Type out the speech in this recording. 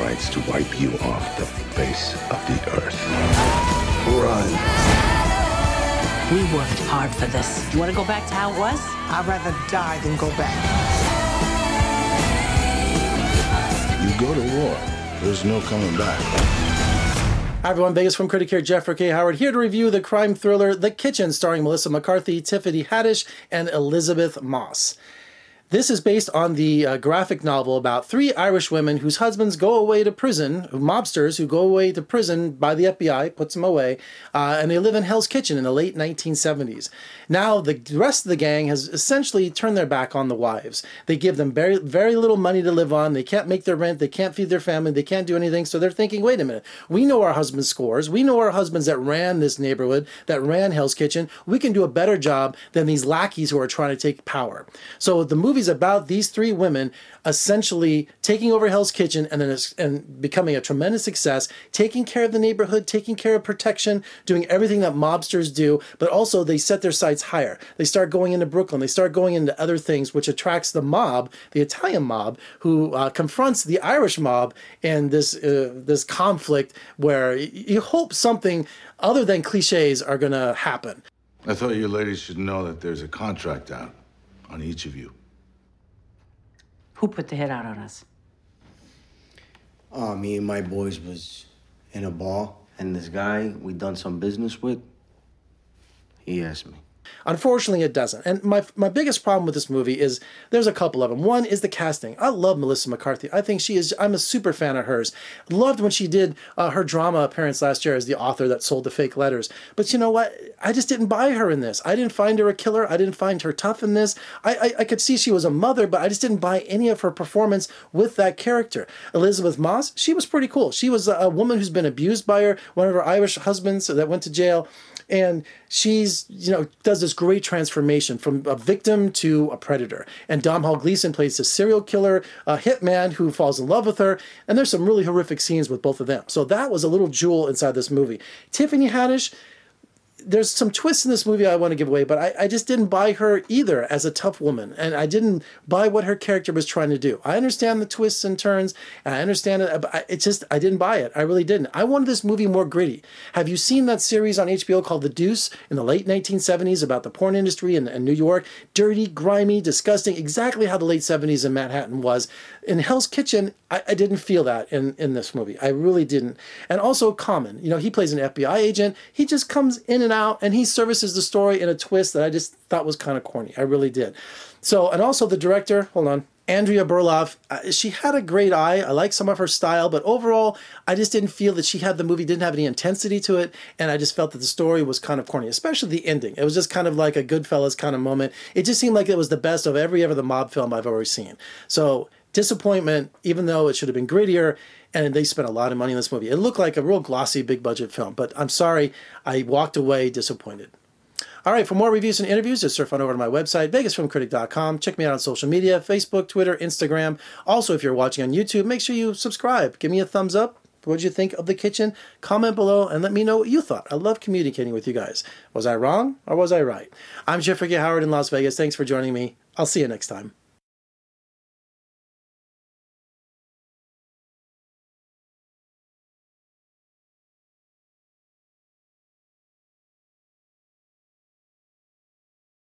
rights to wipe you off the face of the earth. Run. We worked hard for this. You want to go back to how it was? I'd rather die than go back. You go to war, there's no coming back. Hi everyone, Vegas Film Critic here, Jeffrey K. Howard, here to review the crime thriller The Kitchen, starring Melissa McCarthy, Tiffany Haddish, and Elisabeth Moss. This is based on the uh, graphic novel about three Irish women whose husbands go away to prison, mobsters who go away to prison by the FBI, puts them away, uh, and they live in Hell's Kitchen in the late 1970s. Now, the rest of the gang has essentially turned their back on the wives. They give them very, very little money to live on. They can't make their rent. They can't feed their family. They can't do anything. So they're thinking, wait a minute, we know our husband's scores. We know our husbands that ran this neighborhood, that ran Hell's Kitchen. We can do a better job than these lackeys who are trying to take power. So the movie's about these three women essentially taking over Hell's Kitchen and then and becoming a tremendous success, taking care of the neighborhood, taking care of protection, doing everything that mobsters do, but also they set their sights higher. They start going into Brooklyn, they start going into other things, which attracts the mob, the Italian mob, who uh, confronts the Irish mob in this uh, this conflict where you hope something other than cliches are going to happen. I thought you ladies should know that there's a contract out on each of you. Who put the hit out on us? Oh, me and my boys was in a bar, and this guy we done some business with, he asked me. Unfortunately, it doesn't. And my my biggest problem with this movie is there's a couple of them. One is the casting. I love Melissa McCarthy. I think she is. I'm a super fan of hers. Loved when she did uh, her drama appearance last year as the author that sold the fake letters. But you know what? I just didn't buy her in this. I didn't find her a killer. I didn't find her tough in this. I I, I could see she was a mother, but I just didn't buy any of her performance with that character. Elisabeth Moss, she was pretty cool. She was a, a woman who's been abused by her one of her Irish husbands that went to jail and she's you know does this great transformation from a victim to a predator. And domhnall gleeson plays a serial killer a hitman who falls in love with her. And there's some really horrific scenes with both of them. So that was a little jewel inside this movie. Tiffany haddish there's some twists in this movie I want to give away, but I, I just didn't buy her either as a tough woman. And I didn't buy what her character was trying to do. I understand the twists and turns, and I understand it, but I, it just, I didn't buy it. I really didn't. I wanted this movie more gritty. Have you seen that series on HBO called The Deuce in the late 1970s about the porn industry in, in New York? Dirty, grimy, disgusting, exactly how the late 70s in Manhattan was. In Hell's Kitchen, I, I didn't feel that in, in this movie. I really didn't. And also Common, you know, he plays an FBI agent. He just comes in and out and he services the story in a twist that I just thought was kind of corny. I really did. So, and also the director, hold on, Andrea Berloff, uh, she had a great eye. I like some of her style, but overall, I just didn't feel that she had the movie didn't have any intensity to it, and I just felt that the story was kind of corny, especially the ending. It was just kind of like a Goodfellas kind of moment. It just seemed like it was the best of every ever the mob film I've ever seen. So disappointment, even though it should have been grittier, and they spent a lot of money on this movie. It looked like a real glossy, big budget film, but I'm sorry, I walked away disappointed. All right, for more reviews and interviews, just surf on over to my website, vegasfilmcritic.com. Check me out on social media Facebook, Twitter, Instagram. Also, if you're watching on YouTube, make sure you subscribe. Give me a thumbs up. What did you think of the kitchen? Comment below and let me know what you thought. I love communicating with you guys. Was I wrong or was I right? I'm Jeffrey K. Howard in Las Vegas. Thanks for joining me. I'll see you next time.